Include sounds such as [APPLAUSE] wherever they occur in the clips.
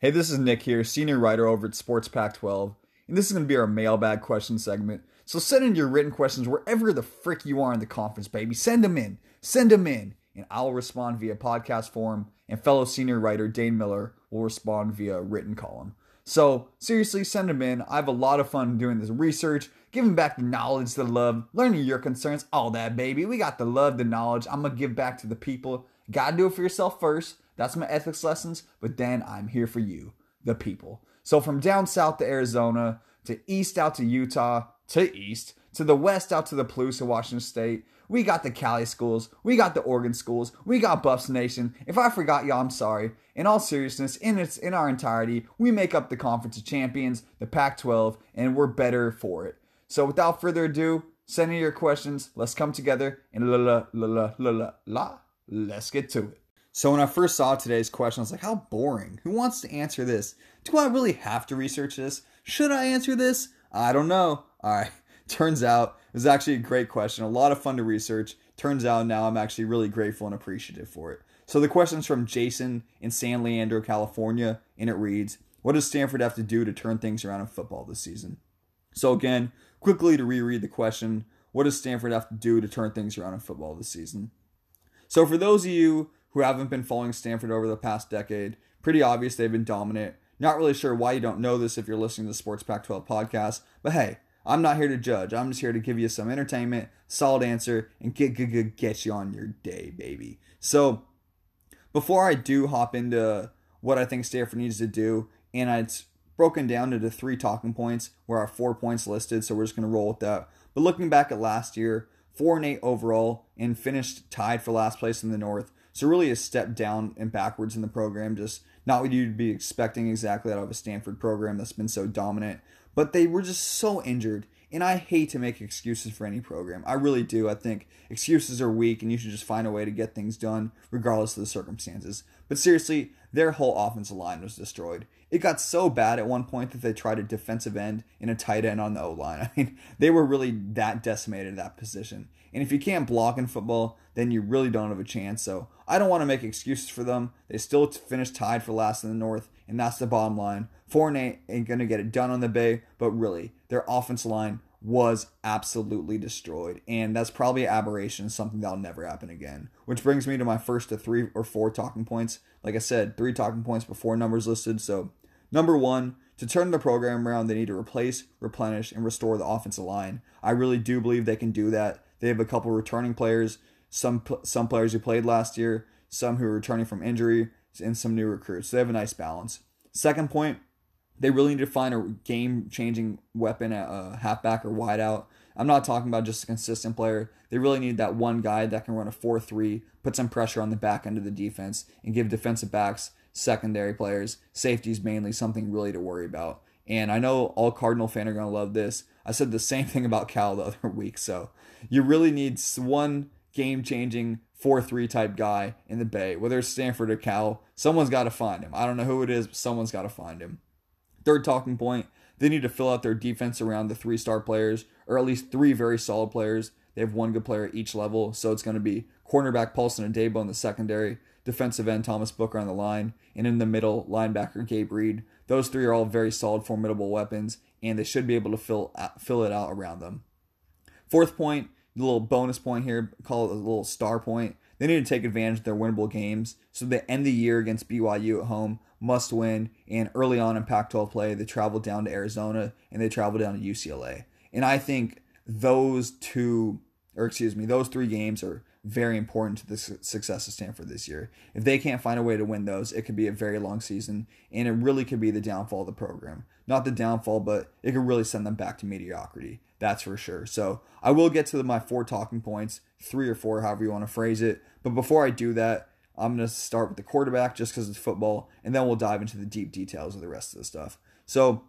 Hey, this is Nick here, senior writer over at Sports Pac 12, and this is going to be our mailbag question segment. So send in your written questions wherever the frick you are in the conference, baby. Send them in. Send them in, and I'll respond via podcast form, and fellow senior writer Dane Miller will respond via written column. So seriously, send them in. I have a lot of fun doing this research, giving back the knowledge, the love, learning your concerns, all that, baby. We got the love, the knowledge. I'm going to give back to the people. Gotta do it for yourself first that's my ethics lessons, but then I'm here for you, the people. So from down south to Arizona, to east out to Utah, to east, to the west out to the Palouse of Washington State, we got the Cali schools, we got the Oregon schools, we got Buffs Nation. If I forgot y'all, I'm sorry. In all seriousness, in its in our entirety, we make up the Conference of Champions, the Pac-12, and we're better for it. So without further ado, send in your questions. Let's come together and la la la la la la. Let's get to it. So when I first saw today's question, I was like, how boring. Who wants to answer this? Do I really have to research this? Should I answer this? I don't know. All right. [LAUGHS] Turns out it was actually a great question, a lot of fun to research. Turns out now I'm actually really grateful and appreciative for it. So the question's from Jason in San Leandro, California, and it reads, What does Stanford have to do to turn things around in football this season? So again, quickly to reread the question, what does Stanford have to do to turn things around in football this season? So for those of you who haven't been following Stanford over the past decade. Pretty obvious they've been dominant. Not really sure why you don't know this if you're listening to the Sports Pac 12 podcast, but hey, I'm not here to judge. I'm just here to give you some entertainment, solid answer, and get, get, get, get you on your day, baby. So, before I do hop into what I think Stanford needs to do, and it's broken down into three talking points where our four points listed, so we're just going to roll with that. But looking back at last year, 4 and 8 overall, and finished tied for last place in the North. So really a step down and backwards in the program, just not what you'd be expecting exactly out of a Stanford program that's been so dominant. But they were just so injured. And I hate to make excuses for any program. I really do. I think excuses are weak and you should just find a way to get things done regardless of the circumstances. But seriously, their whole offensive line was destroyed. It got so bad at one point that they tried a defensive end and a tight end on the O line. [LAUGHS] I mean, they were really that decimated at that position. And if you can't block in football, then you really don't have a chance. So I don't want to make excuses for them. They still finished tied for last in the North, and that's the bottom line. Four and ain't gonna get it done on the Bay, but really, their offense line was absolutely destroyed, and that's probably aberration, something that'll never happen again. Which brings me to my first to three or four talking points. Like I said, three talking points before numbers listed. So, number one, to turn the program around, they need to replace, replenish, and restore the offensive line. I really do believe they can do that. They have a couple returning players, some some players who played last year, some who are returning from injury, and some new recruits. So they have a nice balance. Second point, they really need to find a game changing weapon at a halfback or wideout. I'm not talking about just a consistent player. They really need that one guy that can run a 4 3, put some pressure on the back end of the defense, and give defensive backs, secondary players, safeties mainly something really to worry about. And I know all Cardinal fans are going to love this. I said the same [LAUGHS] thing about Cal the other week. So you really need one game changing 4 3 type guy in the Bay, whether it's Stanford or Cal. Someone's got to find him. I don't know who it is, but someone's got to find him. Third talking point they need to fill out their defense around the three star players, or at least three very solid players. They have one good player at each level, so it's going to be cornerback Paulson Adebo in the secondary, defensive end Thomas Booker on the line, and in the middle, linebacker Gabe Reed. Those three are all very solid, formidable weapons, and they should be able to fill fill it out around them. Fourth point, little bonus point here, call it a little star point. They need to take advantage of their winnable games. So they end the year against BYU at home, must win. And early on in Pac 12 play, they travel down to Arizona and they travel down to UCLA. And I think those two, or excuse me, those three games are very important to the success of Stanford this year. If they can't find a way to win those, it could be a very long season, and it really could be the downfall of the program. Not the downfall, but it could really send them back to mediocrity. That's for sure. So I will get to my four talking points, three or four, however you want to phrase it. But before I do that, I'm going to start with the quarterback just because it's football, and then we'll dive into the deep details of the rest of the stuff. So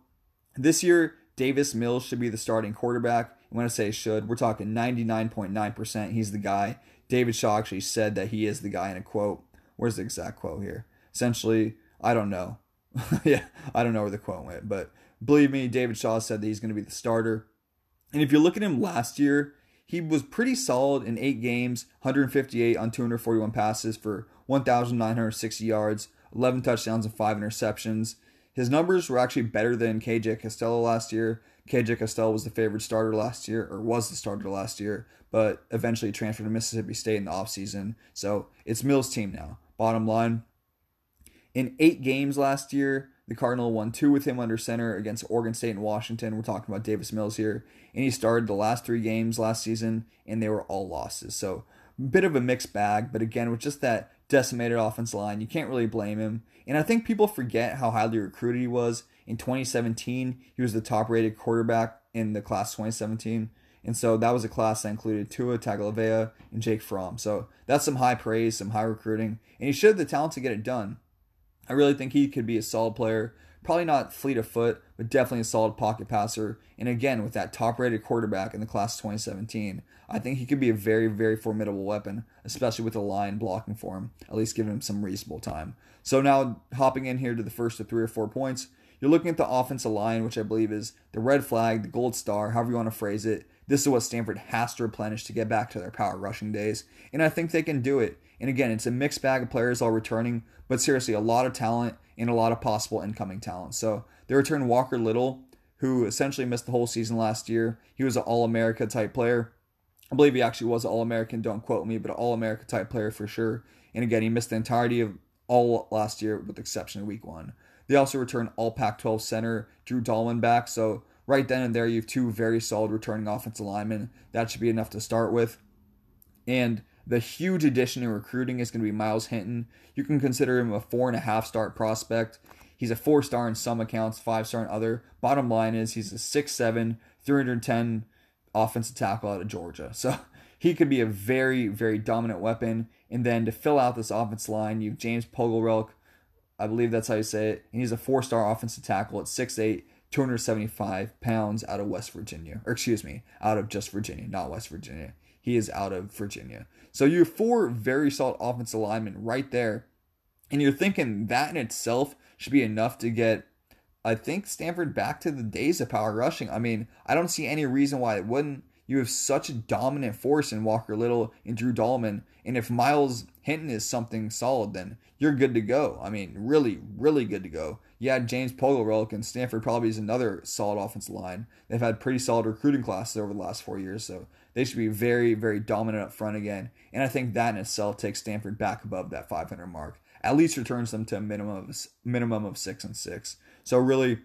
this year, Davis Mills should be the starting quarterback. When I say should, we're talking 99.9%. He's the guy. David Shaw actually said that he is the guy in a quote. Where's the exact quote here? Essentially, I don't know. [LAUGHS] yeah, I don't know where the quote went, but believe me, David Shaw said that he's going to be the starter. And if you look at him last year, he was pretty solid in eight games, 158 on 241 passes for 1,960 yards, 11 touchdowns and five interceptions. His numbers were actually better than KJ Costello last year. KJ Costello was the favorite starter last year, or was the starter last year, but eventually transferred to Mississippi State in the offseason. So it's Mills' team now. Bottom line, in eight games last year, the Cardinal won two with him under center against Oregon State and Washington. We're talking about Davis Mills here. And he started the last three games last season, and they were all losses. So, a bit of a mixed bag, but again, with just that decimated offense line, you can't really blame him. And I think people forget how highly recruited he was. In 2017, he was the top rated quarterback in the class 2017. And so that was a class that included Tua Tagovailoa and Jake Fromm. So that's some high praise, some high recruiting. And he showed the talent to get it done. I really think he could be a solid player. Probably not fleet of foot, but definitely a solid pocket passer. And again, with that top rated quarterback in the class 2017, I think he could be a very, very formidable weapon, especially with the line blocking for him, at least giving him some reasonable time. So now hopping in here to the first of three or four points, you're looking at the offensive line, which I believe is the red flag, the gold star, however you want to phrase it. This is what Stanford has to replenish to get back to their power rushing days. And I think they can do it. And again, it's a mixed bag of players all returning, but seriously, a lot of talent and a lot of possible incoming talent. So they return Walker Little, who essentially missed the whole season last year. He was an All America type player. I believe he actually was an All American, don't quote me, but an All America type player for sure. And again, he missed the entirety of all last year with the exception of week one. They also return all Pac 12 center Drew Dalman back. So right then and there, you have two very solid returning offensive linemen. That should be enough to start with. And the huge addition in recruiting is going to be Myles Hinton. You can consider him a four and a half start prospect. He's a four star in some accounts, five star in other. Bottom line is he's a 6'7, 310 offensive tackle out of Georgia. [LAUGHS] So he could be a very, very dominant weapon. And then to fill out this offense line, you have James Pogorelc, I believe that's how you say it. And he's a four star offensive tackle at 6'8, 275 pounds out of West Virginia. Or excuse me, out of just Virginia, not West Virginia. He is out of Virginia. So you have four very solid offensive linemen right there. And you're thinking that in itself should be enough to get, I think, Stanford back to the days of power rushing. I mean, I don't see any reason why it wouldn't. You have such a dominant force in Walker Little and Drew Dalman. And if Myles Hinton is something solid, then you're good to go. I mean, really, really good to go. Yeah, James Pogorelc and Stanford probably is another solid offensive line. They've had pretty solid recruiting classes over the last four years, so they should be very, very dominant up front again. And I think that in itself takes Stanford back above that 500 mark. At least returns them to a minimum of minimum of six and six. So really,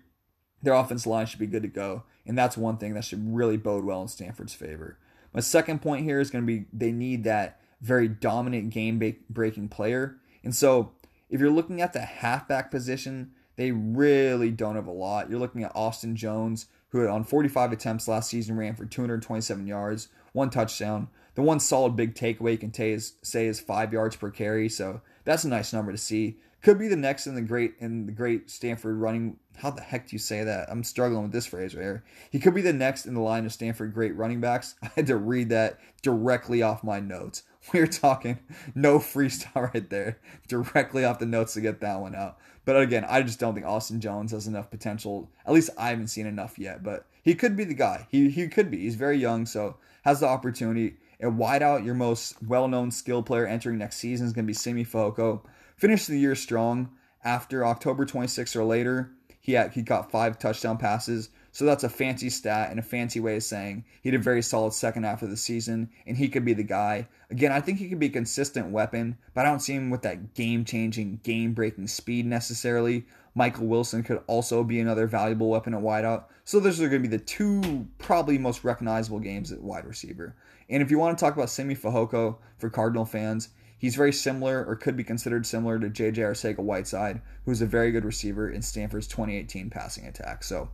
their offensive line should be good to go, and that's one thing that should really bode well in Stanford's favor. My second point here is going to be they need that very dominant game breaking player. And so if you're looking at the halfback position, they really don't have a lot. You're looking at Austin Jones, who on 45 attempts last season ran for 227 yards, one touchdown. The one solid big takeaway you can say is five yards per carry, so that's a nice number to see. Could be the next in the great in the great Stanford running. How the heck do you say that? I'm struggling with this phrase right here. He could be the next in the line of Stanford great running backs. [LAUGHS] I had to read that directly off my notes. [LAUGHS] We're talking no freestyle [LAUGHS] right there, directly off the notes to get that one out. But again, I just don't think Austin Jones has enough potential. At least I haven't seen enough yet. But he could be the guy. He he could be. He's very young, so has the opportunity. At wideout, your most well-known skill player entering next season is going to be Simi Fehoko. Finished the year strong. After October 26th or later, he had, he got five touchdown passes, so that's a fancy stat and a fancy way of saying he had a very solid second half of the season, and he could be the guy. Again, I think he could be a consistent weapon, but I don't see him with that game changing, game breaking speed necessarily. Michael Wilson could also be another valuable weapon at wideout. So those are going to be the two probably most recognizable games at wide receiver. And if you want to talk about Simi Fehoko for Cardinal fans, he's very similar or could be considered similar to JJ Arcega Whiteside, who's a very good receiver in Stanford's 2018 passing attack. So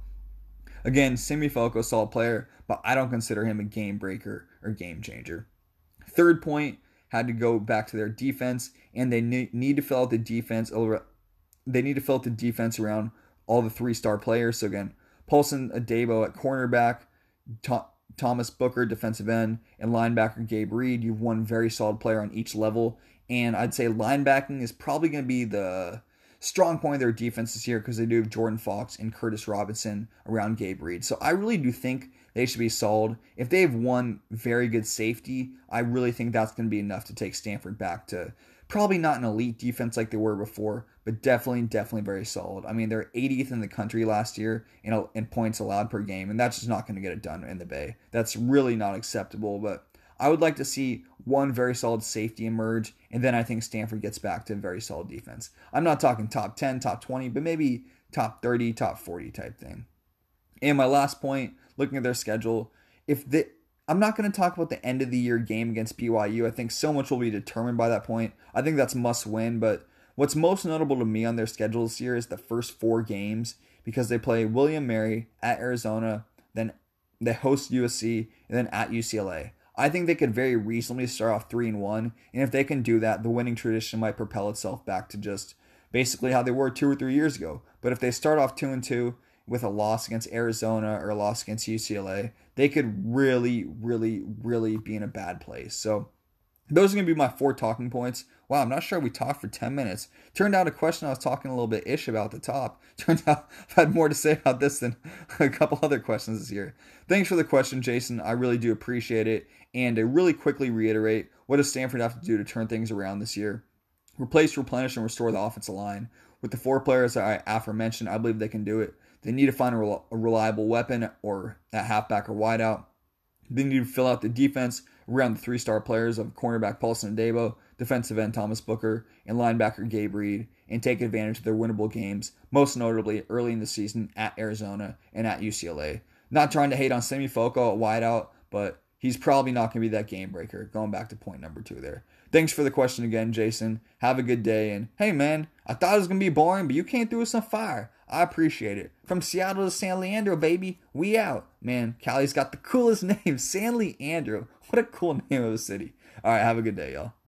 Again, Simi Fehoko, solid player, but I don't consider him a game breaker or game changer. Third point had to go back to their defense, and they need to fill out the defense. They need to fill out the defense around all the three-star players. So again, Paulson Adebo at cornerback, Thomas Booker defensive end, and linebacker Gabe Reed. You've one very solid player on each level, and I'd say linebacking is probably going to be the strong point of their defense this year because they do have Jordan Fox and Curtis Robinson around Gabe Reed. So I really do think they should be solid. If they have one very good safety, I really think that's going to be enough to take Stanford back to probably not an elite defense like they were before, but but definitely, definitely very solid. I mean, they're 80th in the country last year in, in points allowed per game, and that's just not going to get it done in the Bay. That's really not acceptable, but I would like to see one very solid safety emerge, and then I think Stanford gets back to a very solid defense. I'm not talking top 10, top 20, but maybe top 30, top 40 type thing. And my last point, looking at their schedule, if the I'm not going to talk about the end of the year game against BYU. I think so much will be determined by that point. I think that's must win, but what's most notable to me on their schedule this year is the first four games because they play William Mary at Arizona, then they host USC, and then at UCLA. I think they could very reasonably start off three and one, and if they can do that, the winning tradition might propel itself back to just basically how they were two or three years ago. But if they start off two and two with a loss against Arizona or a loss against UCLA, they could really, really, really be in a bad place. So those are going to be my four talking points. Wow, I'm not sure we talked for 10 minutes. Turned out a question I was talking a little bit ish about the top. [LAUGHS] Turned out I've had more to say about this than [LAUGHS] a couple other questions this year. Thanks for the question, Jason. I really do appreciate it. And to really quickly reiterate, what does Stanford have to do to turn things around this year? Replace, replenish, and restore the offensive line. With the four players I aforementioned, I believe they can do it. They need to find a, reliable weapon or a halfback or wideout. They need to fill out the defense around the three star players of cornerback Paulson Adebo, defensive end Thomas Booker, and linebacker Gabe Reed, and take advantage of their winnable games, most notably early in the season at Arizona and at UCLA. Not trying to hate on Simi Fehoko at wideout, but he's probably not going to be that game breaker. Going back to point number two there. Thanks for the question again, Jason. Have a good day. And hey, man, I thought it was going to be boring, but you came through with some fire. I appreciate it. From Seattle to San Leandro, baby. We out. Man, Cali's got the coolest [LAUGHS] name, San Leandro. What a cool name of a city. All right, have a good day, y'all.